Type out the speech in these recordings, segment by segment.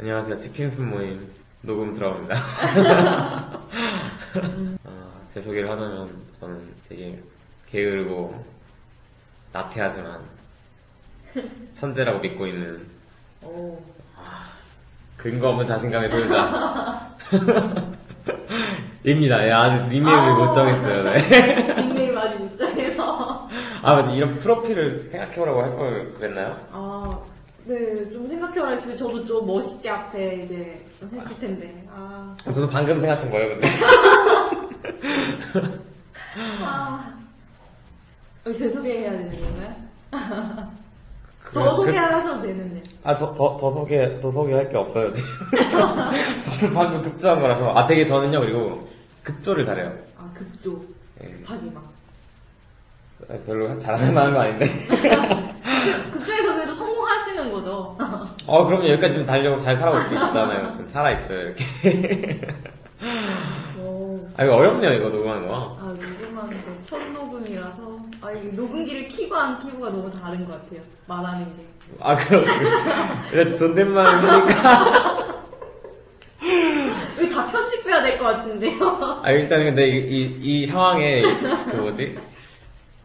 안녕하세요. 치킨스 모임 녹음 들어갑니다. 아, 제 소개를 하자면 저는 되게 게으르고 나태하지만 천재라고 믿고 있는 아, 근거 없는 자신감의 소유자 입니다. 예, 아직 닉네임을 못 정했어요. 네. 닉네임 아직 못 정해서. 아, 근데 이런 프로필을 생각해보라고 할 걸 그랬나요? 아, 네, 좀 생각해보라 했으면 저도 좀 멋있게 앞에 이제 좀 했을 텐데. 아, 저도 방금 생각한 거예요, 근데. 아. 어, 제 소개해야 되는 건가요? 그- 더 소개하셔도 되는데. 아, 더, 더, 더 소개, 더 소개할 게 없어요, 지금. 저도 방금 급조한 거라서. 아, 되게 저는요, 그리고 급조를 잘해요. 아, 급조. 예. 급하기만. 아, 별로 잘하는 거 아닌데. 급조- 급조에서 그래도 성공하시는 거죠. 어, 그러면 여기까지 좀 달려고 잘 살아올 수 있잖아요. 지금 살아있어요, 이렇게. 오. 아, 이거 어렵네요, 이거 녹음하는 거. 아, 녹음하는 거첫 녹음이라서. 아, 이 녹음기를 키고 안 키고가 너무 다른 것 같아요. 말하는 게. 아, 그럼. 일단 존댓말 하니까. 이거 다 편집해야 될 것 같은데요. 아, 일단 근데 이, 이, 이 상황에, 그 뭐지?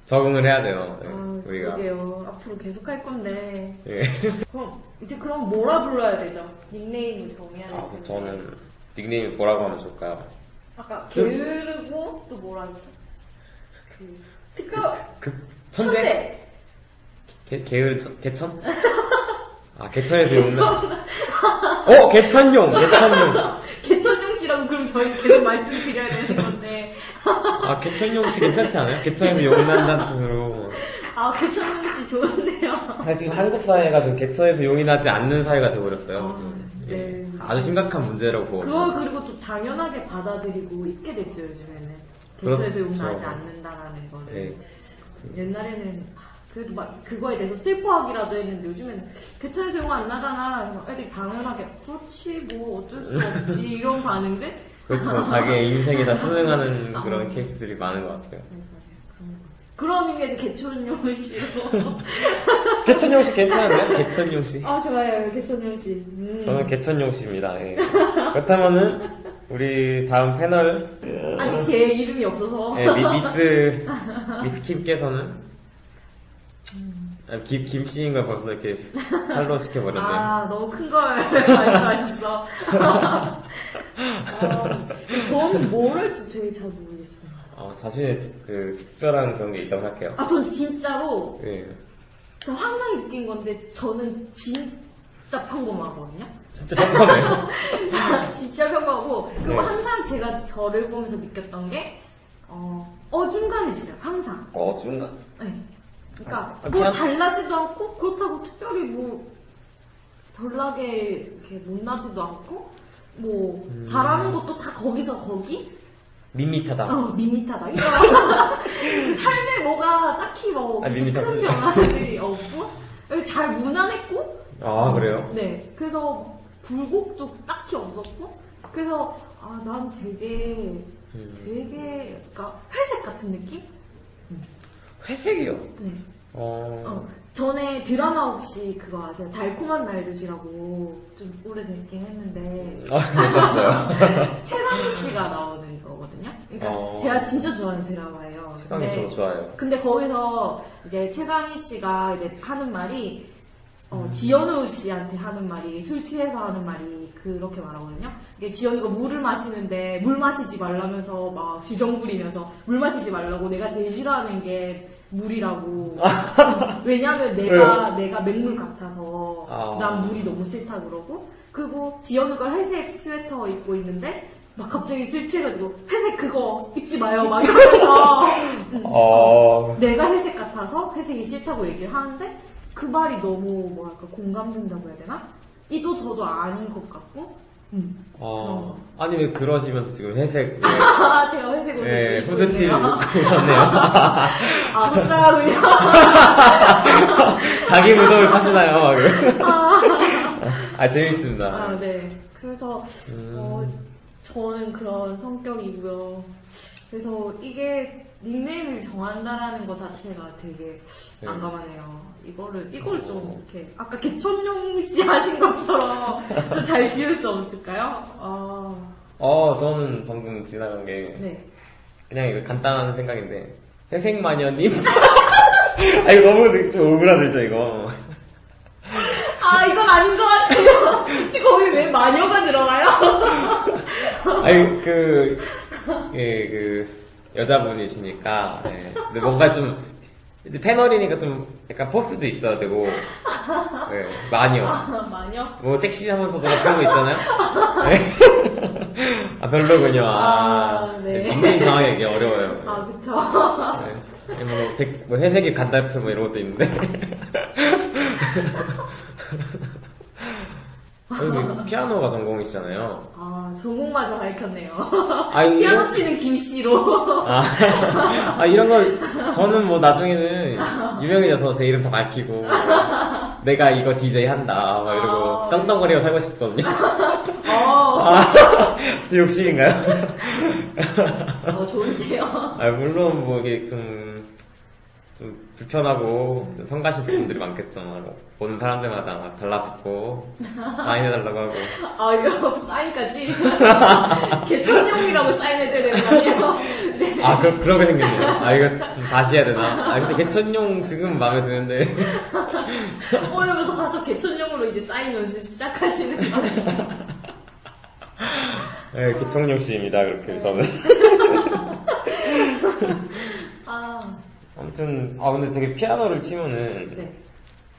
적응을 해야 돼요, 네, 아, 우리가. 그러게요. 앞으로 계속 할 건데. 예. 그럼, 이제 그럼 뭐라 불러야 되죠? 닉네임을 정해야 아, 되는데. 저는 닉네임이 뭐라고 하면 좋을까요? 아까 게으르고 또 뭐라 하셨죠? 그, 특별, 그, 천재? 천재! 개, 개을, 개천? 아, 개천에서 용나. 어, 개천용! 개천용! 개천용 씨라고 그럼 저희 계속 말씀드려야 되는 건데. 아, 개천용 씨 괜찮지 않아요? 개천에서 용난다는 뜻으로. 아, 개천용 씨 좋은데요. 사실 지금 한국 사회가 좀 개천에서 용이 나지 않는 사회가 되어버렸어요. 아, 지금. 네. 예. 아주 심각한 문제라고 보고. 그걸 그리고 또 당연하게 받아들이고 있게 됐죠, 요즘에는. 그렇죠. 개천에서 용 나지 않는다라는 거를. 네. 옛날에는 아, 그래도 막 그거에 대해서 슬퍼하기라도 했는데 요즘엔 개천에서 용안 나잖아. 그래서 애들이 당연하게 그렇지 뭐 어쩔 수 없지 이런 반응들. 그렇죠. 자기의 인생에 다 순응하는 아. 그런 케이스들이 많은 것 같아요. 그런 의미에서 개천용 씨로. 개천용 씨 괜찮아요? 개천용 씨. 아 좋아요 개천용 씨. 음. 저는 개천용 씨입니다. 예. 그렇다면은, 우리 다음 패널, 아직 제 이름이 없어서. 예, 미, 미스, 미스킴께서는, 아, 김, 김씨인 걸 벌써 이렇게 팔로우 시켜버렸네. 아, 너무 큰 걸 말씀하셨어. 아, 저는 뭘 할지 되게 잘 모르겠 어, 자신의 그 특별한 그런 게 있다고 생각해요. 아, 전 진짜로, 예. 저 항상 느낀 건데, 저는 진짜 평범하거든요? 진짜 평범해요. 진짜 평범하고, 그리고 네. 항상 제가 저를 보면서 느꼈던 게, 어, 어중간했어요, 항상. 어, 중간. 네. 그러니까, 아, 뭐 그냥- 잘나지도 않고, 그렇다고 특별히 뭐, 별나게 이렇게 못나지도 않고, 뭐, 음. 잘하는 것도 다 거기서 거기? 밋밋하다. 어, 밋밋하다. 삶에 뭐가 딱히 뭐, 아, 큰. 변화들이 없고, 잘 무난했고, 아, 그래요? 네. 그래서 굴곡도 딱히 없었고, 그래서, 아, 난 되게, 음. 되게, 그러니까 회색 같은 느낌? 회색이요? 네. 어. 어, 전에 드라마 혹시 그거 아세요? 달콤한 날도시라고 좀 오래됐긴 했는데 아, 못 봤어요. 최상희 씨가 나오는 거거든요. 그러니까 어. 제가 진짜 좋아하는 드라마예요. 최강이 네. 저도 좋아요. 근데 거기서 이제 최강희 씨가 이제 하는 말이 어, 지현우 씨한테 하는 말이 술 취해서 하는 말이 그렇게 말하거든요. 이게 지현우가 물을 마시는데 물 마시지 말라면서 막 쥐정 부리면서 물 마시지 말라고 내가 제일 싫어하는 게 물이라고. 왜냐면 내가 내가 맹물 같아서 아. 난 물이 너무 싫다 그러고 그리고 지현우가 회색 스웨터 입고 있는데 막 갑자기 술 취해가지고 회색 그거 입지 마요 막 이러면서 어, 내가 회색 같아서 회색이 싫다고 얘기를 하는데 그 말이 너무 뭐랄까 공감된다고 해야 되나? 이도 저도 아닌 것 같고 음. 어, 아니 왜 그러시면서 지금 회색 아 제가 회색 옷을 네, 입고 후드티를. 입고 오셨네요. 아 속상하군요 자기 무덤을 파시나요? 막 이러고. 아, 재밌습니다. 아, 네. 그래서 음. 어, 저는 그런 성격이고요. 그래서 이게 닉네임을 정한다라는 것 자체가 되게 네. 난감하네요. 이거를 이걸 좀 이렇게 아까 개천용 씨 하신 것처럼 좀잘 지을 수 없을까요? 아, 어, 저는 방금 지나간 게 네. 그냥 이거 간단한 생각인데 회색 마녀님. 아 이거 너무 좀 억울하죠 이거. 아 이건 아닌 것 같아요. 거기 왜 마녀가 들어가요? 아니 그, 예, 그 여자분이시니까 예. 근데 뭔가 좀 패널이니까 좀 약간 포스도 있어야 되고 예, 마녀. 마녀? 뭐 섹시하면서도 그런 거 있잖아요. 네. 아 별로군요. 아, 아, 네. 굉장히 정하기 어려워요. 아 그쵸. 네. 뭐, 백- 뭐 회색이 간달프 뭐 이런 것도 있는데. 여기 피아노가 전공이시잖아요. 아 전공마저 밝혔네요. 아, 피아노 치는 김 씨로. 아, 아, 이런 거 저는 뭐 나중에는 유명해져서 제 이름 다 밝히고 내가 이거 DJ 한다 막 이러고 아. 떵떵거리고 살고 싶거든요. 어, 아, 제 욕심인가요? 어, 좋은데요. 아, 물론 뭐 이게 좀, 좀 불편하고 좀 성가신 분들이 많겠죠. 뭐 보는 사람들마다 막 달라붙고 사인해달라고 하고. 아, 이거 사인까지? 개천용이라고 사인해줘야 되는 거 아니에요? 이제 아, 그, 그러게 생겼네요. 아, 이거 좀 다시 해야 되나? 아, 근데 개천용 지금 마음에 드는데. 오늘부터 가서 개천용으로 이제 사인 연습 시작하시는 거예요. 네, 개천용 씨입니다, 그렇게 저는. 아, 아무튼, 아, 근데 되게 피아노를 치면은, 네.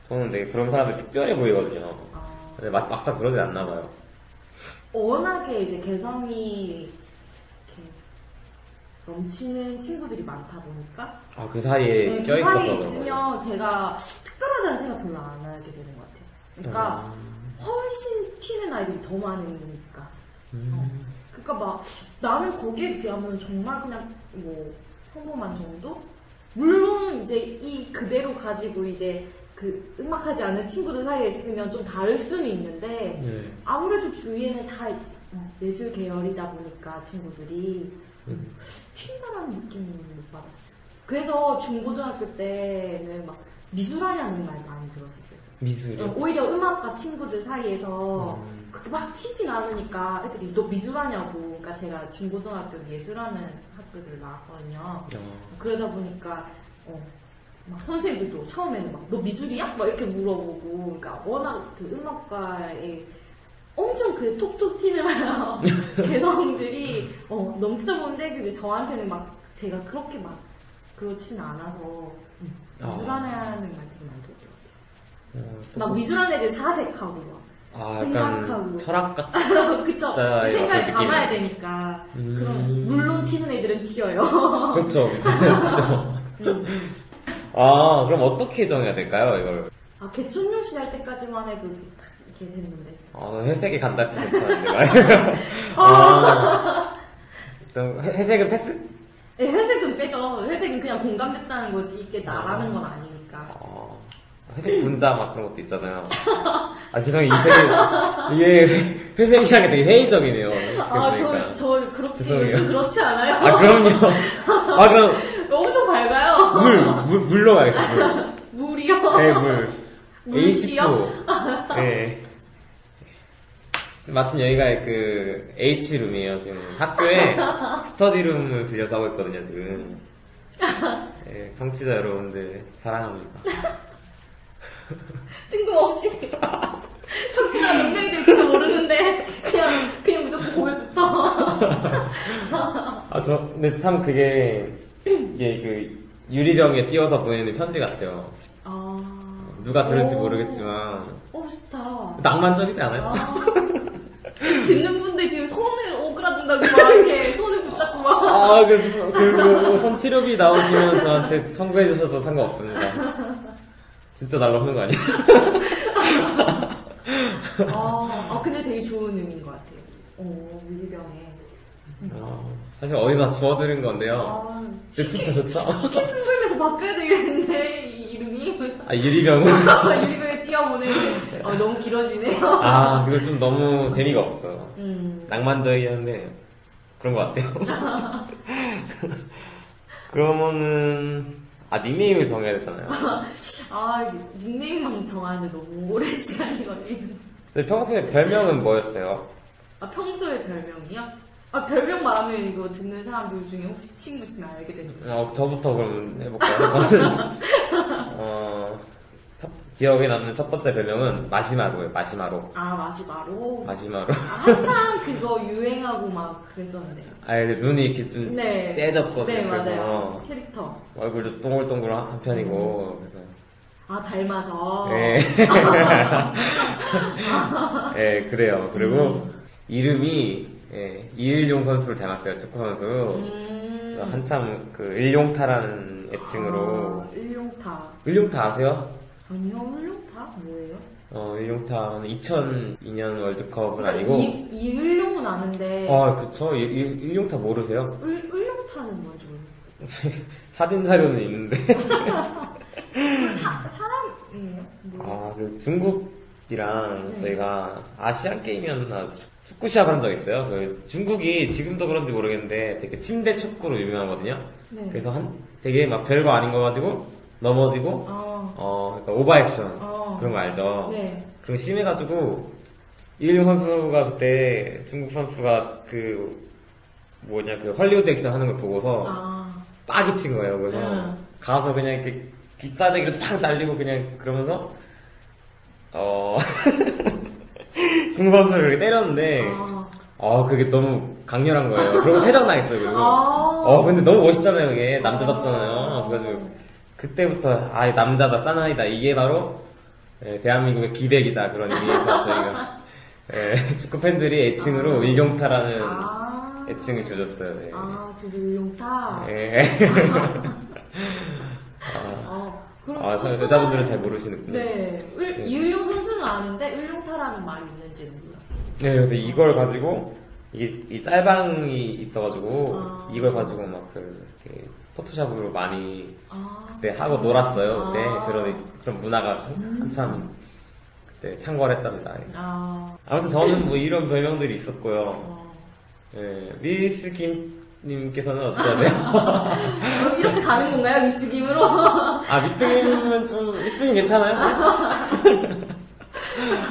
저는 되게 그런 사람들 특별해 보이거든요. 아, 근데 막, 막상 그러진 않나 봐요. 워낙에 이제 개성이 넘치는 친구들이 많다 보니까 아, 그 사이에 네, 그 사이에. 있으면 제가 특별하다는 생각 별로 안 하게 되는 것 같아요. 그러니까 음. 훨씬 튀는 아이들이 더 많으니까. 음. 그러니까 막 나는 거기에 비하면 정말 그냥 뭐 평범한 정도? 물론 이제 이 그대로 가지고 이제 그 음악하지 않은 친구들 사이에 있으면 좀 다를 수는 있는데 네. 아무래도 주위에는 다 예술 계열이다 보니까 친구들이 음. 튄다라는 느낌을 못 받았어요. 그래서 중고등학교 때는 막 미술하냐는 말 많이 들었었어요. 미술이요? 오히려 음악가 친구들 사이에서 음. 그렇게 막 튀진 않으니까 애들이 너 미술하냐고 그러니까 제가 중고등학교 예술하는 학교를 나왔거든요. 어. 그러다 보니까 어, 막 선생님들도 처음에는 막 너 미술이야? 막 이렇게 물어보고 그러니까 워낙 그 음악과에 엄청 그 톡톡 튀는 개성들이 어, 넘치다 보는데 근데 저한테는 막 제가 그렇게 막 그렇진 않아서 음, 아. 미술하는 말 되게 많이 들었어요. 어, 막 미술하는 애들 사색하고 막 아, 생각하고. 약간 철학 같 그쵸 그 생각을 담아야. 되니까 음. 그럼 물론 튀는 애들은 튀어요 그렇죠. 그렇죠. 음. 아, 그럼 어떻게 정해야 될까요, 이걸? 아 개천용 시 할 때까지만 해도 딱 이렇게 됐는데 아, 회색이 간다 생각하는데. 아, 일단 회- 회색은 패스? 네, 회색은 빼죠 회색은 그냥 공감됐다는 거지 이게 나라는 건 아니니까 어, 회색 분자 막 그런 것도 있잖아요. 아, 죄송해요. 이 회색, 이게 회색이라는 게 되게 회의적이네요. 아저 보니까. 저 그렇게 죄송해요. 저 그렇지 않아요 아, 그럼요. 아, 그럼 엄청 밝아요 물, 물, 물로 가겠습니다. 물. 물이요 네, 물. 물씨요? H2O. 네. 마침 여기가 그 H룸이에요. 지금 학교에 스터디룸을 빌려서 하고 있거든요. 지금. 예, 청취자 여러분들 사랑합니다. 뜬금없이 청취자 몇 명이 될지도 모르는데 그냥 그냥 무조건 고백부터 아, 저, 근데 참 그게, 이게 그, 유리병에 띄워서 보내는 편지 같아요. 아, 누가 들을지 오. 모르겠지만, 오 좋다. 낭만적이지 않아요? 아, 듣는 분들 지금 손을 오그라든다고 막 이렇게 손을 붙잡고 막. 아, 그, 그, 그, 손치료비 나오시면 저한테 청구해 주셔도 상관없습니다. 진짜 날로 없는 거 아니에요? 아, 아, 근데 되게 좋은 의미인 것 같아요. 오, 유리병에. 어, 사실 어디서 주워들은 건데요. 아, 근데 진짜 좋다. 치킨 순불에서 바꿔야 되겠는데, 이 이름이. 아, 유리병은? 유리병에 띄어보내는. 어, 너무 길어지네요. 아, 그거 좀 너무 재미가 없어요. 음. 낭만적이었는데, 그런 것 같아요. 그러면은, 아, 닉네임을 정해야 되잖아요. 아, 닉네임만 정하는데 너무 오랜 시간이 걸리는. 근데 평소에 별명은 뭐였어요? 아, 평소에 별명이요? 아, 별명 말하면 이거 듣는 사람들 중에 혹시 친구 있으면 알게 되니까. 어, 저부터 그럼 해볼까요? 저는, 어, 첫, 기억에 남는 첫 번째 별명은 마시마로예요, 마시마로. 아, 마지막으로. 마시마로. 아, 한참 그거 유행하고 막 그랬었는데. 아, 근데 눈이 이렇게 좀 네. 째졌거든요. 네, 맞아요. 캐릭터. 얼굴도 동글동글 한 편이고, 그래서. 아, 닮아서. 네. 네, 그래요. 그리고 이름이 예, 이일용 선수를 닮았어요, 축구 선수. 음. 한참 그 일용타라는 애칭으로. 아, 일용타. 일용타 아세요? 아니요, 일용타? 뭐예요? 어, 일용타는 2002년 월드컵은 그러니까 아니고. 이, 이 일용은 아는데. 아, 그쵸. 일- 일- 일용타 모르세요? 을, 일용타는 뭔지 모르겠어요. 사진 자료는 있는데. 사, 사람이에요? 뭐예요? 아, 그 중국이랑 네. 저희가 아시안 게임이었나 축구 시합 한 적 있어요. 그 중국이 지금도 그런지 모르겠는데 되게 침대 축구로 유명하거든요. 네. 그래서 한 되게 막 별거 아닌 거 가지고 넘어지고 어. 어 그러니까 오버액션 어. 그런 거 알죠? 네. 거 심해가지고 이일용 선수가 그때 중국 선수가 그 뭐냐 그 헐리우드 액션 하는 걸 보고서 아. 빡이 친 거예요. 그래서 음. 가서 그냥 이렇게 빗사대기로 탁 날리고 그냥 그러면서 어 중국 선수를 이렇게 때렸는데 아. 어 그게 너무 강렬한 거예요. 그리고 회장 나겠어요. 그리고 아. 어 근데 너무 멋있잖아요. 이게 남자답잖아요. 그래가지고 그때부터 아 남자다 사나이다 이게 바로 예, 대한민국의 기백이다 그런 의미에서 저희가 예, 축구 팬들이 애칭으로 일용타라는 아. 애칭을 줘줬어요. 네. 아, 그래서 일용타? 예. 어. 그럼 아, 저또 여자분들은 잘 모르시는군요. 네. 을, 네. 이을용 선수는 아는데, 을용타라는 말이 있는지는 몰랐어요. 네, 근데 이걸 가지고 이게 이 짤방이 있어가지고 아. 이걸 가지고 막그 포토샵으로 많이 아. 그때 하고 놀았어요. 그때 아. 그런 그런 문화가 한참 그때 창궐했답니다. 아. 아무튼 저는 뭐 이런 별명들이 있었고요. 어. 예, 미스 김님께서는 어떠세요? 그럼 이렇게 가는 건가요, 미스 김으로? 아 미스김은 좀 미스김 괜찮아요?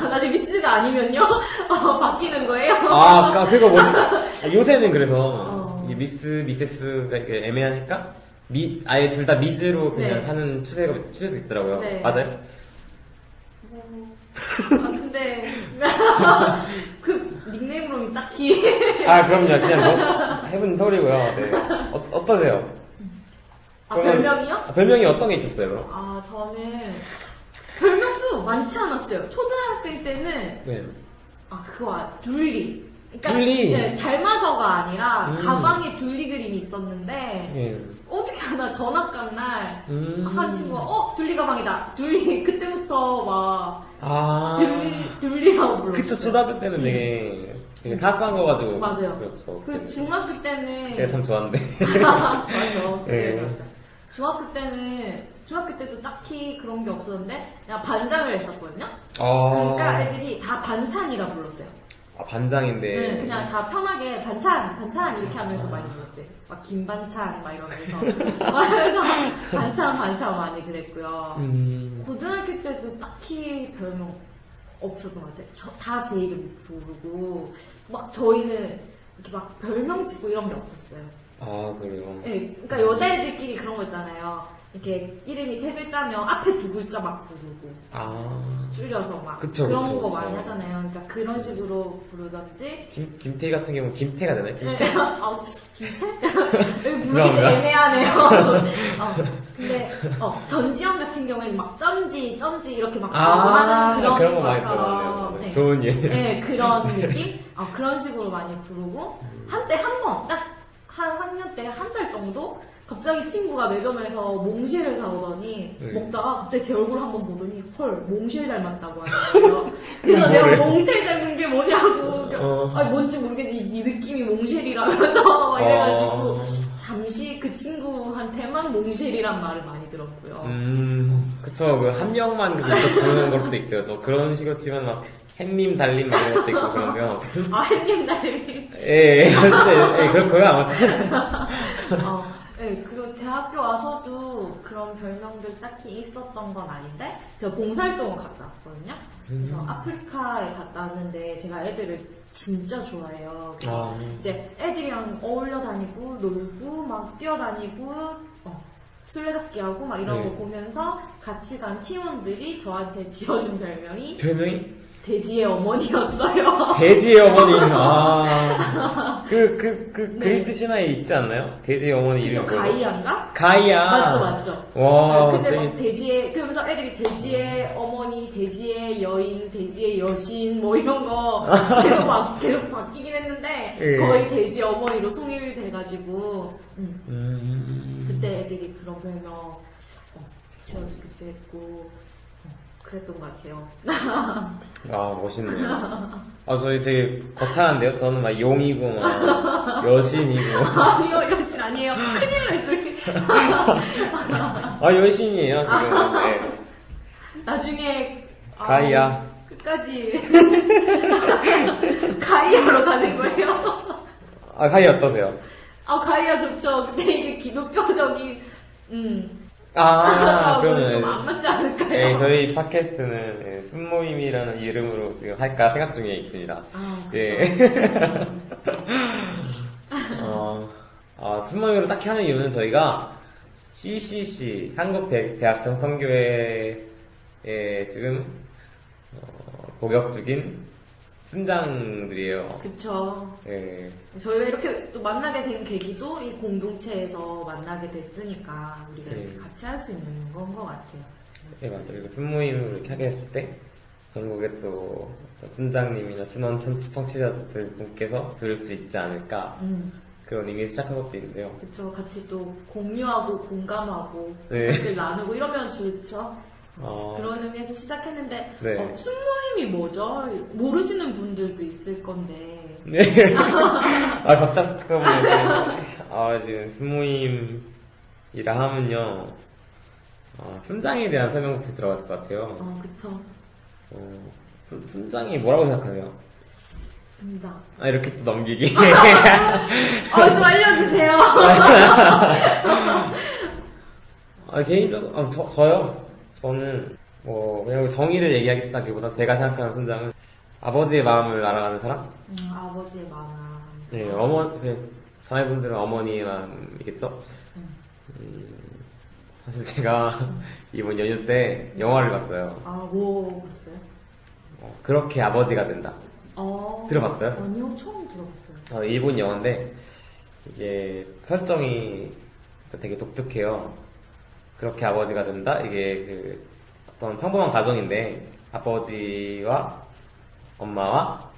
나중에 미스가 아니면요? 어, 바뀌는 거예요? 아, 아, 그거? 아, 요새는 그래서 어. 이 미스, 미세스가 이렇게 애매하니까 미, 아예 둘 다 미즈로 그냥 네. 하는 추세가 추세도 있더라고요. 네. 맞아요? 아, 근데, 그 닉네임으로는 딱히. 아, 그럼요. 그냥 뭐 해본 소리고요. 네. 어, 어떠세요? 아, 별명이요? 아, 별명이 어떤 게 있었어요? 아, 저는, 별명도 많지 않았어요. 초등학생 때는, 네. 아, 그거 아, 둘리. 그러니까 둘리? 네, 닮아서가 아니라 음. 가방에 둘리 그림이 있었는데 예. 어떻게 하나 전학 간날 음. 한 친구가 어 둘리 가방이다 둘리 그때부터 막 아. 둘리 둘리라고 불렀어요. 그쵸, 초등학교 때는 되게, 되게 사소한 거 가지고. 맞아요. 그렇죠. 그 중학교 때는 그게 참 좋았는데. 좋았어. 예. 되게 좋았어. 중학교 때는 중학교 때도 딱히 그런 게 없었는데 그냥 반장을 했었거든요. 아. 그러니까 애들이 다 반찬이라 불렀어요. 아, 반장인데. 네, 그냥 다 편하게 반찬, 반찬 이렇게 하면서 많이 불렀어요. 막 김반찬 막 이러면서 그래서 반찬 반찬 많이 그랬고요. 음. 고등학교 때도 딱히 별명 없었던 것 같아요. 다제 이름 부르고 막 저희는 이렇게 막 별명 짓고 이런 게 없었어요. 아, 그래요. 예, 그러니까 여자애들끼리 그런 거 있잖아요. 이렇게 이름이 세 글자면 앞에 두 글자 막 부르고 아, 줄여서 막 그쵸, 런 그쵸, 거 그쵸. 많이 하잖아요. 그러니까 그런 식으로 부르던지. 김, 김태희 같은 경우는 김태가 되나요? 김태? 네, 아, 김태? 부르기. 애매하네요. 어, 근데 어, 전지현 같은 경우에는 막 점지, 점지 이렇게 막 아, 하는 그런, 그런 거 많이 것처럼. 네. 좋은 일. 네, 그런 느낌? 어, 그런 식으로 많이 부르고 한때 한 번, 딱 한 학년 때 한 달 정도 갑자기 친구가 매점에서 몽쉘을 사오더니 네. 먹다가 갑자기 제 얼굴 한번 보더니 헐 몽쉘 닮았다고 거예요. 그래서? 내가 몽쉘 닮은 게 뭐냐고 어. 아니 뭔지 모르겠는데 이, 이 느낌이 몽쉘이라면서 막 이래가지고 어. 잠시 그 친구한테만 몽쉘이란 말을 많이 들었고요. 음, 그쵸. 그한 명만 그렇게 부르는 것도 있고요. 저 그런 식으로 치면 막 햇님, 달님 막 이런 것도 있고 그러면. 아 햇님 달님. 예, 예. 예, 거예요, 아무튼. 어, 네, 그리고 대학교 와서도 그런 별명들 딱히 있었던 건 아닌데, 제가 봉사활동을 갔다 왔거든요. 그래서 음. 아프리카에 갔다 왔는데, 제가 애들을 진짜 좋아해요. 아. 이제 애들이랑 어울려 다니고, 놀고, 막 뛰어다니고, 어, 술래잡기 하고, 막 이런 네. 거 보면서 같이 간 팀원들이 저한테 지어준 별명이 별명이? 돼지의 어머니였어요. 돼지의 어머니. 아. 그, 그, 그, 그리스 신화에 있지 않나요? 돼지의 어머니 이름이 뭐죠? 가이아인가? 가이아. 맞죠, 맞죠. 와, 아, 근데 막 되게- 돼지의 그러면서 애들이 돼지의 어머니, 돼지의 여인, 돼지의 여신 뭐 이런 거 계속 막 계속 바뀌긴 했는데 예. 거의 돼지 어머니로 통일돼가지고 음, 음. 그때 애들이 그런 별명 어, 지어주기도 했고 어, 그랬던 것 같아요. 아, 멋있네요. 아, 저희 되게 거창한데요? 저는 막 용이고, 막, 여신이고. 아니요 여신 아니에요. 큰일 났어요. 아, 여신이에요, 지금. 네. 나중에 아, 가이아. 끝까지 가이아로 가는 거예요. 아, 가이 어떠세요? 아 가이아 좋죠. 근데 이게 기독교적인 음 아, 그러면. 좀안 맞지 않을까요? 네, 저희 팟캐스트는 예, 순모임이라는 이름으로 지금 할까 생각 중에 있습니다. 아. 예. 어, 아, 순모임으로 딱히 하는 이유는 저희가 CCC, 한국대학생 선교회에 지금 어, 고격 중인 순장들이에요. 그쵸. 예. 저희가 이렇게 또 만나게 된 계기도 이 공동체에서 만나게 됐으니까 우리가 이렇게 네. 같이 할 수 있는 건 것 같아요. 네, 맞아요. 그리고 순모임을 이렇게 하게 했을 때, 전국에 또, 순장님이나 순원 청- 청취자들 분께서 들을 수 있지 않을까, 음, 그런 의미에서 시작한 것도 있는데요. 그쵸. 같이 또 공유하고 공감하고 네. 댓글 나누고 이러면 좋죠. 어, 그런 의미에서 시작했는데 네. 어, 순모임이 뭐죠? 모르시는 분들도 있을 건데 네. 아, 갑작스럽게, 아, 지금 순모임이라 하면요, 아, 순장에 대한 설명부터 들어갈 것 같아요. 어 그쵸. 어, 순- 순장이 뭐라고 생각하세요? 순장. 아, 이렇게 또 넘기기. 어, 좀 알려주세요. 아, 개인적으로, 아, 저, 저요? 저는, 뭐, 그냥 정의를 얘기하겠다기보다 제가 생각하는 순장은 아버지의 마음을 알아가는 사람? 음, 아버지의 마음. 네, 어머, 그, 자매분들은 어머니의 마음이겠죠? 음, 사실 제가 이번 연휴 때 영화를 봤어요. 아, 뭐 봤어요? 어, 그렇게 아버지가 된다. 어. 들어봤어요? 아니요, 처음 들어봤어요. 어, 일본 영화인데, 이게 설정이 되게 독특해요. 그렇게 아버지가 된다? 이게 그 어떤 평범한 가정인데, 아버지와 엄마와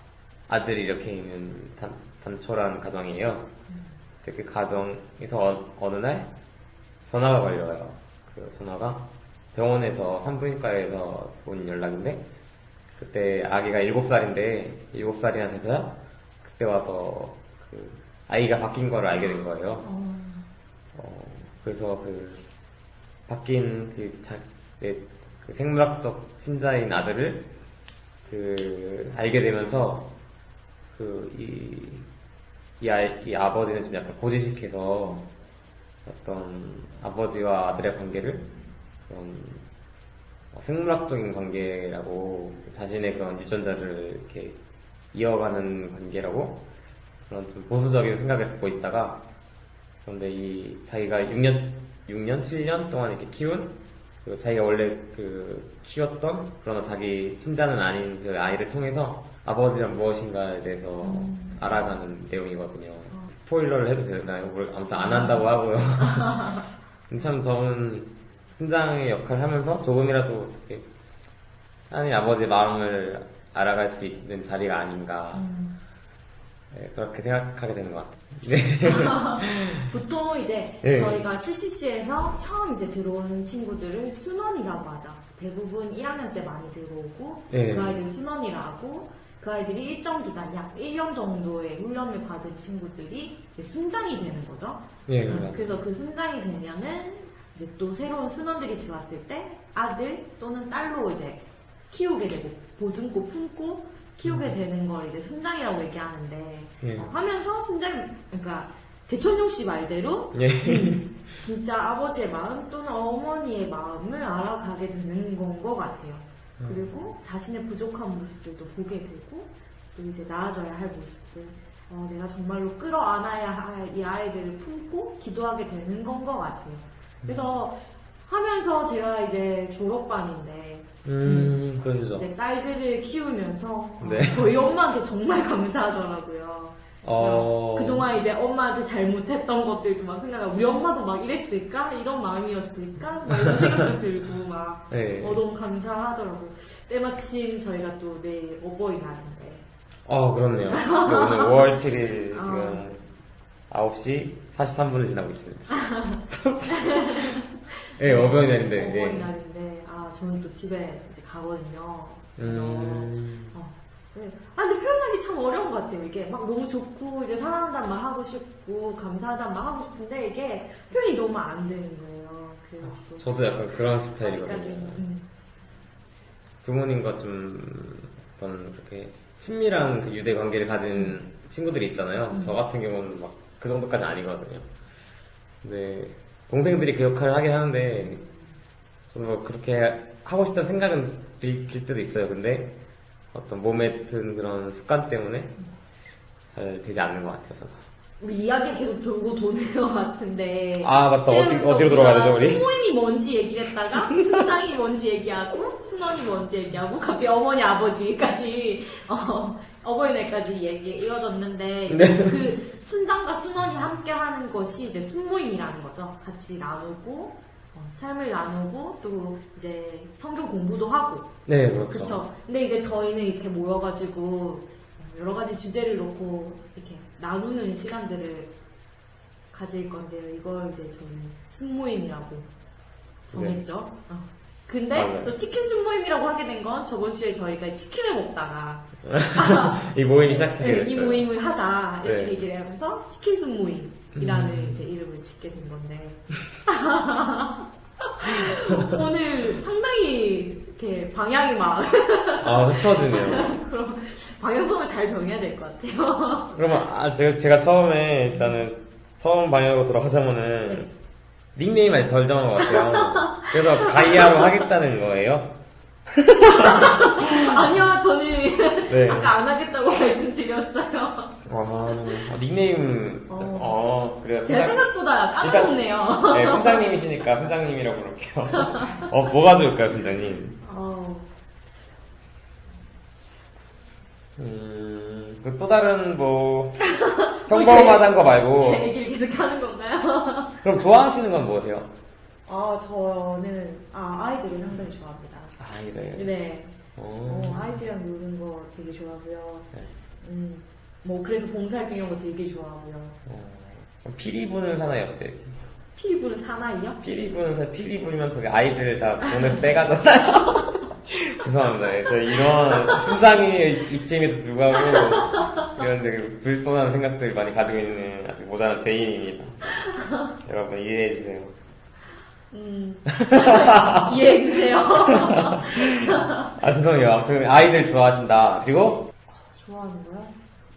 아들이 이렇게 있는 단, 단촐한 가정이에요. 그 가정에서 어, 어느 날 전화가 걸려요. 그 전화가 병원에서 산부인과에서 온 연락인데, 그때 아기가 7살인데, 7살이나 돼서야 그때 와서 그 아이가 바뀐 거를 알게 된 거예요. 어. 어, 그래서 그 바뀐 그, 자, 내, 그 생물학적 친자인 아들을 그 알게 되면서 그이이 아버지는 좀 약간 고지식해서 어떤 아버지와 아들의 관계를 그런 어, 생물학적인 관계라고 자신의 그런 유전자를 이렇게 이어가는 관계라고 그런 좀 보수적인 생각을 갖고 있다가 그런데 이 자기가 6년, 6년, 7년 동안 이렇게 키운 그리고 자기가 원래 그 키웠던 그러나 자기 친자는 아닌 그 아이를 통해서 아버지란 무엇인가에 대해서 알아가는 내용이거든요. 스포일러를 해도 되나요? 뭘 아무튼 안 한다고 하고요. 참 저는 팀장의 역할을 하면서 조금이라도 이렇게 하나님 아버지의 마음을 알아갈 수 있는 자리가 아닌가 네, 그렇게 생각하게 되는 것 같아요. 네. 보통 이제 네. 저희가 CCC에서 처음 이제 들어오는 친구들을 순원이라고 하죠. 대부분 1학년 때 많이 들어오고 네. 그 아이들 순원이라고 그 아이들이 일정 기간 약 1년 정도의 훈련을 받은 친구들이 순장이 되는 거죠. 네, 음, 맞아요. 그래서 그 순장이 되면은 이제 또 새로운 순원들이 들어왔을 때 아들 또는 딸로 이제 키우게 되고 보듬고 품고 키우게 되는 걸 이제 순장이라고 얘기하는데 예. 어, 하면서 순장 그러니까 대천용 씨 말대로 예. 진짜 아버지의 마음 또는 어머니의 마음을 알아가게 되는 건 것 같아요. 그리고 자신의 부족한 모습들도 보게 되고 또 이제 나아져야 할 모습들 어, 내가 정말로 끌어안아야 할 이 아이들을 품고 기도하게 되는 건 것 같아요. 그래서 하면서 제가 이제 졸업반인데 음, 그러시죠. 이제 딸들을 키우면서 어, 네. 저희 엄마한테 정말 감사하더라고요. 어. 그동안 이제 엄마한테 잘못했던 것들도 막 생각하고 우리 엄마도 막 이랬을까? 이런 마음이었을까? 막 이런 생각도 들고 막 네. 어, 너무 감사하더라고요. 때마침 저희가 또 내일 어버이날인데 어, 그렇네요. 네, 오늘 5월 7일 아. 지금 9시 43분을 지나고 있습니다. 네, 어버이날인데. 네. 어버이날인데 아 저는 또 집에 이제 가거든요. 그래서 음, 어, 네. 아, 근데 표현하기 참 어려운 것 같아요. 이게 막 너무 좋고, 이제 사랑한다는 말 하고 싶고, 감사하다는 말 하고 싶은데, 이게 표현이 너무 안 되는 거예요. 그래가지고. 저도 약간 그런. 스타일이거든요. 음. 부모님과 좀 어떤 그렇게 친밀한 그 유대 관계를 가진 친구들이 있잖아요. 음. 저 같은 경우는 막 그 정도까지 아니거든요. 근데 동생들이 그 역할을 하긴 하는데 저는 뭐 그렇게 하고 싶다는 생각은 들, 들 때도 있어요. 근데 어떤 몸에 든 그런 습관 때문에 잘 되지 않는 것. 저도. 우리 이야기 계속 돌고 도는 것 같은데. 아, 맞다. 어디- 어디로 돌아가야 되죠, 우리? 순모임이 뭔지 얘기를 했다가, 순장이 뭔지 얘기하고, 순원이 뭔지 얘기하고, 갑자기 어머니, 아버지까지, 어, 어버이날까지 얘기 이어졌는데, 네. 그 순장과 순원이 함께 하는 것이 이제 순모임이라는 거죠. 같이 나누고, 어, 삶을 나누고, 또 이제 성경 공부도 하고, 네, 그렇죠. 그쵸. 근데 이제 저희는 이렇게 모여가지고 여러 가지 주제를 놓고 이렇게 나누는 시간들을 가질 건데요. 이걸 이제 저희는 순모임이라고 정했죠. 어. 근데 네. 맞아요. 또 치킨 순 모임이라고 하게 된 건 저번 주에 저희가 치킨을 먹다가 이 모임이 시작되게 네, 됐어요. 이 모임을 하자 이렇게 네. 얘기를 하면서 치킨 순 모임이라는 음. 이제 이름을 짓게 된 건데 오늘 상당히 이렇게 방향이 막 아, 흩어지네요. 그럼 방향성을 잘 정해야 될 것 같아요. 그러면 아, 제가, 제가 처음에 일단은 처음 방향으로 돌아가자면은 닉네임 아직 덜 정한 것 같아요. 그래서 가이아로 하겠다는 거예요. 아니요, 저는 네. 아까 안 하겠다고 말씀드렸어요. 아, 닉네임 어. 어, 그래요. 제가 생각보다 까다롭네요. 네, 선장님이시니까 선장님이라고 부를게요. 어, 뭐가 좋을까요, 선장님? 어, 음, 그 또 다른 뭐 평범하단 거 말고 제 얘기를 계속 하는 건가요? 그럼 좋아하시는 건 뭐세요? 아, 저는 아 아이들을 상당히 좋아합니다. 아, 이래. 네, 어. 어, 아이들이랑 노는 거 되게 좋아하고요. 네. 음, 뭐 그래서 봉사활동 이런 거 되게 좋아하고요. 어, 그럼 피리 부는 사나이 어때요? 피리 부는 사나이요? 피리 부는 사 피리 부면 그 아이들 다 돈을 빼가잖아요. 죄송합니다. 예, 저 이런 순장의 이침에도 불구하고 이런 되게 불손한 생각들 많이 가지고 있는 아주 모자란 죄인입니다. 여러분 이해해 주세요. 음, 이해해 주세요. 아 죄송해요. 아무튼 아이들 좋아하신다. 그리고 좋아하는 거야?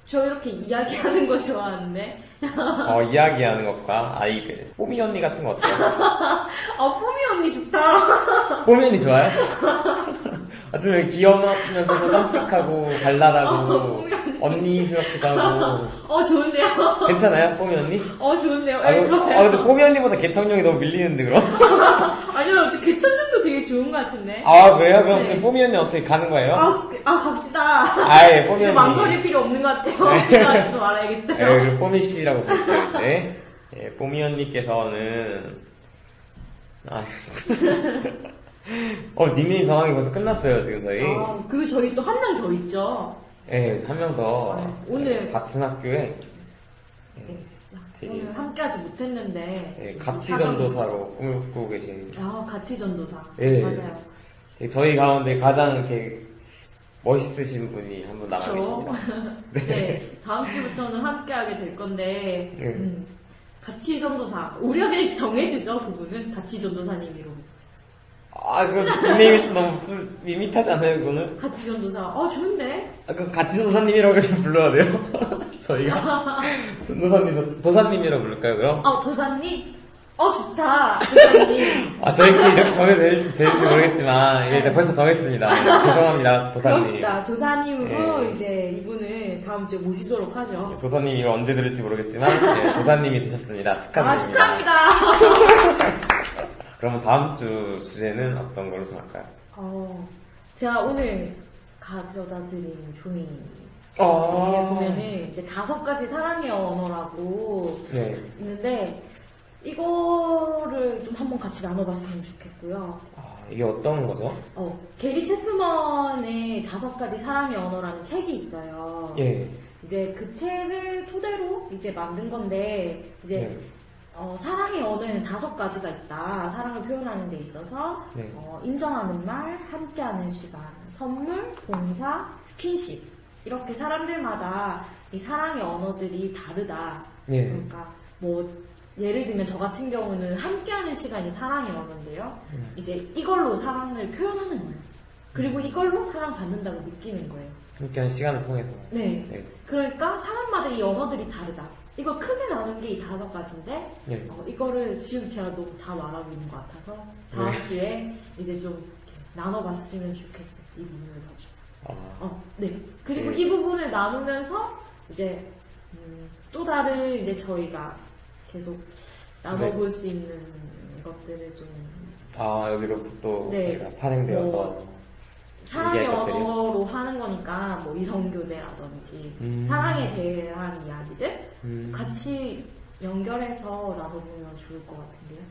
저 이렇게 이야기하는 거 좋아하는데. 어, 이야기하는 것과 아이들. 뽀미 언니 같은 거 어때요? 아, 뽀미 언니 좋다. 뽀미 언니 좋아요? 아주 귀여우면서도 깜찍하고 어, 발랄하고 뽀미 언니 언니 같기도 하고. 어, 좋은데요? 괜찮아요, 뽀미 언니? 어, 좋은데요? 아, 네. 아, 근데 뽀미 언니보다 개청룡이 너무 밀리는데, 그럼? 아니요, 저 개천년도 되게 좋은 것 같은데. 아, 그래요? 그럼 네. 지금 뽀미 언니 어떻게 가는 거예요? 아, 그- 아, 갑시다. 아예, 뽀미 언니. 망설일 필요 없는 것 같아요. 네. 지나가지도 네, 말아야겠어요. 그리고 뽀미 씨라고 부르세요, 이제. 예, 뽀미 언니께서는, 아, 어, 닉네임 정하기 벌써 끝났어요, 지금 저희. 아, 그리고 저희 또 한 명 더 있죠. 예, 한명 더. 아, 오늘- 예, 같은 학교에, 네. 되게- 오늘 함께하지 못했는데. 예, 가치전도사로 꿈을 꾸고 계신, 아, 가치전도사. 예. 맞아요. 예, 저희 가운데 가장 이렇게 멋있으신 분이 한 분 나가 저. 계십니다. 네. 다음 주부터는 함께하게 될 건데. 네. 음, 가치전도사. 우리 에게 정해주죠, 그분은. 가치전도사님으로. 아, 그 닉네임이 좀 너무 좀 밋밋하지 않아요, 그거는? 가치전도사. 어, 좋은데? 아, 그 가치도사님이라고 좀 불러야 돼요? 저희가? 도사님, 도- 도사님이라고 부를까요, 그럼? 어, 도사님? 어, 좋다. 도사님. 아, 저희끼리 이렇게 정해도 될지, 될지 모르겠지만, 이제 벌써 정했습니다. 죄송합니다, 도사님. 그럽시다. 도사님으로 예. 이제 이분을 다음 주에 모시도록 하죠. 도사님이 언제 들을지 모르겠지만, 예, 도사님이 되셨습니다. 축하드립니다. 아, 축하합니다. 그러면 다음 주 주제는 어떤 걸로 정할까요? 어, 제가 오늘 가져다 드린 종이 어. 에 보면은 이제 다섯 가지 사랑의 언어라고 네. 있는데 이거를 좀 한번 같이 나눠봤으면 좋겠고요. 아, 이게 어떤 거죠? 어, 게리 체프먼의 다섯 가지 사랑의 언어라는 책이 있어요. 예. 이제 그 책을 토대로 이제 만든 건데 이제 네. 어, 사랑의 언어에는 다섯 가지가 있다. 사랑을 표현하는 데 있어서 네. 어, 인정하는 말, 함께하는 시간, 선물, 봉사, 스킨십 이렇게 사람들마다 이 사랑의 언어들이 다르다. 예. 그러니까 뭐 예를 들면 저 같은 경우는 함께하는 시간이 사랑의 언어인데요. 음. 이제 이걸로 사랑을 표현하는 거예요. 그리고 이걸로 사랑받는다고 느끼는 거예요. 함께한 시간을 통해서. 네. 네. 그러니까 사람마다 이 언어들이 다르다. 이거 크게 나눈 게 이 다섯 가지인데 예. 어, 이거를 지금 제가 너무 다 말하고 있는 것 같아서 다음 네. 주에 이제 좀 나눠봤으면 좋겠어요. 이 부분을 가지고. 아, 어, 네. 그리고 네. 이 부분을 나누면서 이제 음, 또 다른 이제 저희가 계속 나눠볼 수 있는 것들을 좀 아, 여기로 또 네. 저희가 파생되어서. 뭐, 사랑의? 언어로 하는 거니까 뭐 이성교제라든지 음. 사랑에 대한 이야기들 음. 같이 연결해서 나눠보면 좋을 것 같은데요.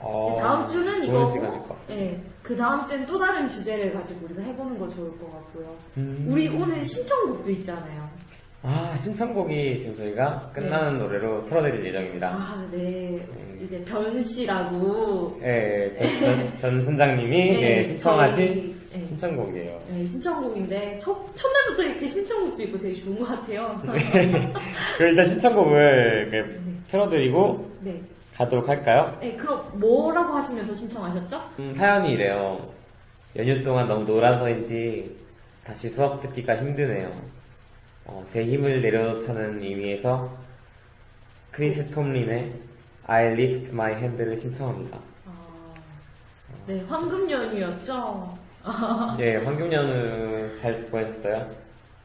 어, 다음 주는 이거. 네, 그 다음 주엔 또 다른 주제를 가지고 우리가 해보는 거 좋을 것 같고요. 음. 우리 오늘 신청곡도 있잖아요. 아, 신청곡이 지금 저희가 끝나는 노래로 틀어드릴 예정입니다. 아, 네. 음. 이제 변 씨라고 예, 전, 전, 전 선장님이 네, 예, 신청하신 네. 신청곡이에요. 네, 신청곡인데 첫, 첫날부터 이렇게 신청곡도 있고 되게 좋은 것 같아요. 네. 그럼 일단 신청곡을 네. 틀어드리고 네. 가도록 할까요? 네, 그럼 뭐라고 하시면서 신청하셨죠? 음, 사연이 이래요. 연휴 동안 너무 놀아서인지 다시 수업 듣기가 힘드네요. 어, 제 힘을 내려놓자는 의미에서 크리스 톰린의 I lift my hand를 신청합니다. 아, 네, 황금 연휴였죠? 예, 황금연은 잘 보내셨어요?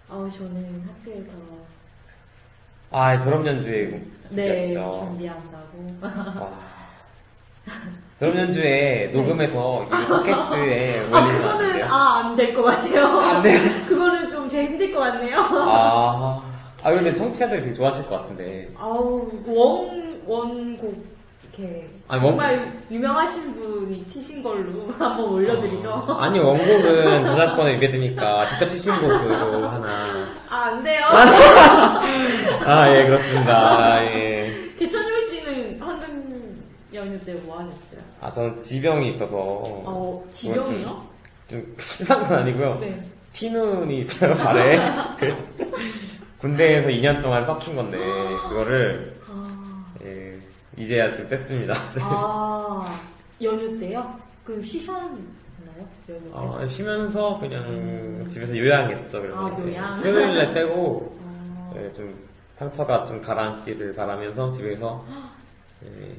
아, 저는 학교에서 아, 졸업 연주회 네, 준비하시죠? 준비한다고. 와. 졸업 연주회 녹음해서 이 팟캐스트에 아, 올리면 안 그거는, 돼요? 아, 안 될 것 같아요. 안 돼요? 그거는 좀 제일 힘들 것 같네요. 아, 아 근데 청취자들이 되게 좋아하실 것 같은데. 아우, 원, 원곡, 이렇게. 아니, 원- 정말 유명하신 분이 치신 걸로 한번 올려드리죠. 아 니 원곡은 저작권을 위배되니까 직접 치신 곡으로 하나. 아, 안 돼요. 아 예 그렇습니다. 아, 예. 개천율 씨는 황금 연휴 때 뭐 하셨어요? 아 저는 지병이 있어서. 어, 지병이요? 좀 심한 건 아니고요. 네. 피눈이 있어요 발에. 그 군대에서 2년 동안 썩힌 건데 그거를 아, 예, 이제야 좀 뺐습니다. 아, 연휴 때요? 그 쉬셨나요? 연휴 때? 어, 쉬면서 그냥 집에서 요양했죠. 그래서 아, 요양. 토요일에 빼고 아, 예, 좀 상처가 좀 가라앉기를 바라면서 집에서 예,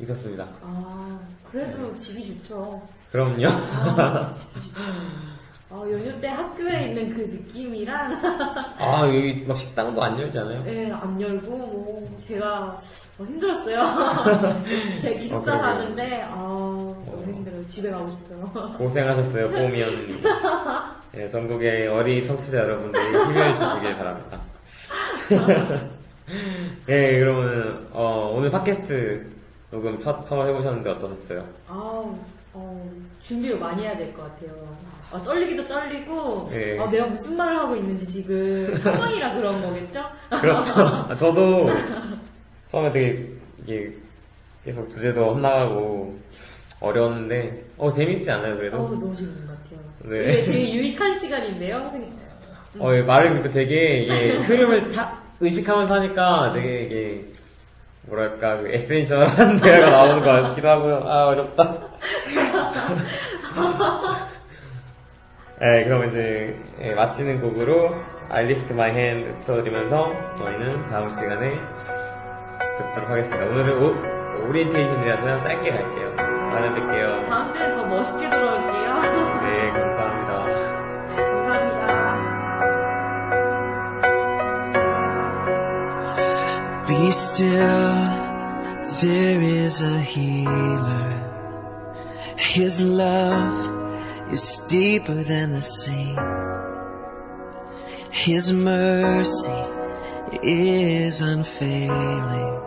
있었습니다. 아, 그래도 집이 좋죠. 그럼요. 아, 집이 좋죠. 아, 연휴 때 학교에 있는 그 느낌이랑 아, 여기 막 식당도 안 열잖아요. 네, 안 열고 뭐 제가 어, 힘들었어요. 제 기숙사 아, 그래요? 사는데 아, 너무 힘들어요. 집에 가고 싶어요. 고생하셨어요, 뽀미언. 네, 전국의 어린 청취자 여러분들 힘을 주시길 바랍니다. 네, 그러면 어, 오늘 팟캐스트 녹음 첫, 처음 해보셨는데 어떠셨어요? 아, 어, 준비를 많이 해야 될 것 같아요. 아, 떨리기도 떨리고, 네. 아, 내가 무슨 말을 하고 있는지 지금 처음이라 그런 거겠죠? 그렇죠. 아, 저도 처음에 되게 이게 계속 주제도 헛나가고 어려웠는데 어 재밌지 않아요 어, 그래도? 너무 재밌는 것 같아요. 네. 이게 되게 유익한 시간인데요, 선생님. 어, 이 말을 그때 되게 이게 흐름을 다 의식하면서 하니까 되게 이게 뭐랄까 그 에센셜한 대화가 나오는 것 같기도 하고요. 아 어렵다. 네, 그럼 이제 예, 마치는 곡으로 I Lift My Hand 틀어드리면서 저희는 다음 시간에 듣도록 하겠습니다. 오늘은 오, 오리엔테이션이라서 짧게 갈게요. 다음에 뵐게요. 다음 주에 더 멋있게 돌아올게요. 네, 감사합니다. 네, 감사합니다. Be still, there is a healer. His love is deeper than the sea. His mercy is unfailing.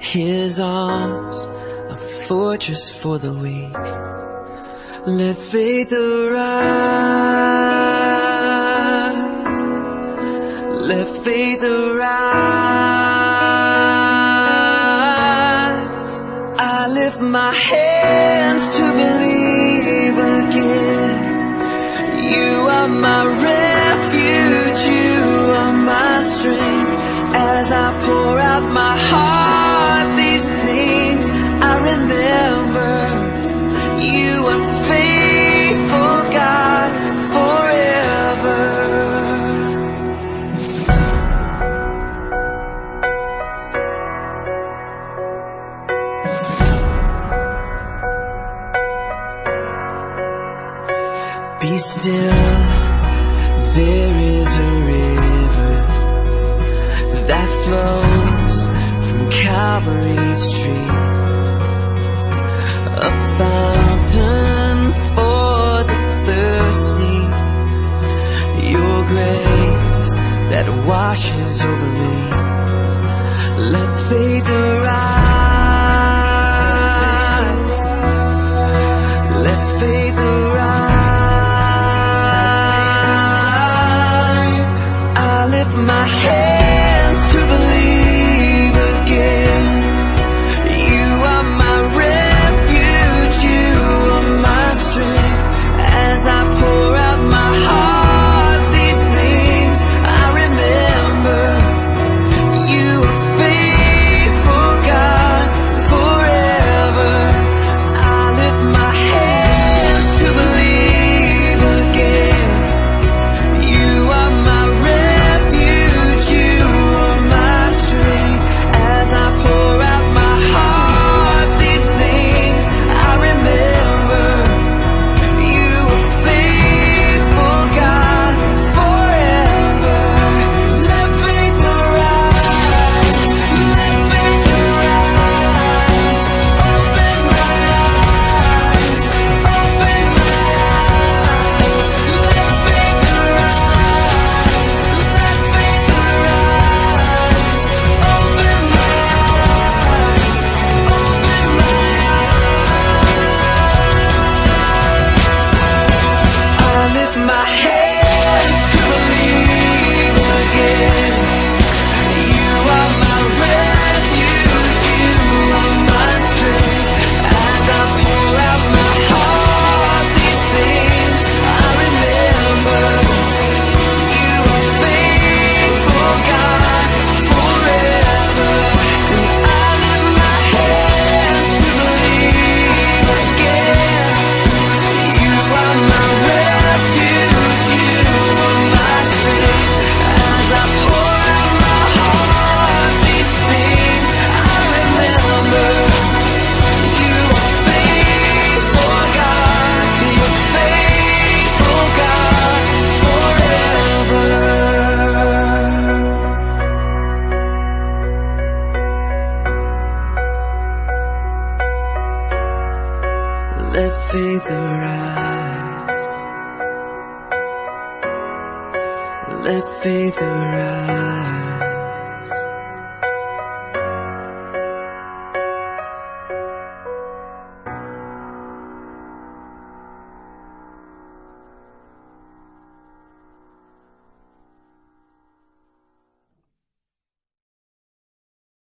His arms a fortress for the weak. Let faith arise. Let faith arise. I lift my hands